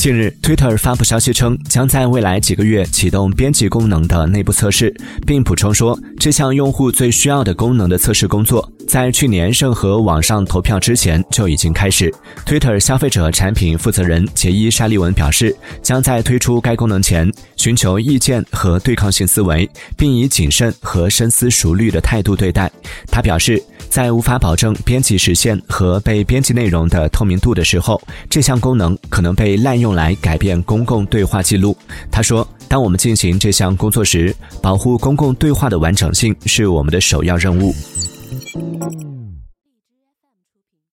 近日，Twitter 发布消息称，将在未来几个月启动编辑功能的内部测试，并补充说，这项用户最需要的功能的测试工作，在去年任何网上投票之前就已经开始。Twitter 消费者产品负责人杰伊·沙利文表示，将在推出该功能前，寻求意见和对抗性思维，并以谨慎和深思熟虑的态度对待。他表示。在无法保证编辑实现和被编辑内容的透明度的时候，这项功能可能被滥用来改变公共对话记录。他说：“当我们进行这项工作时，保护公共对话的完整性是我们的首要任务。”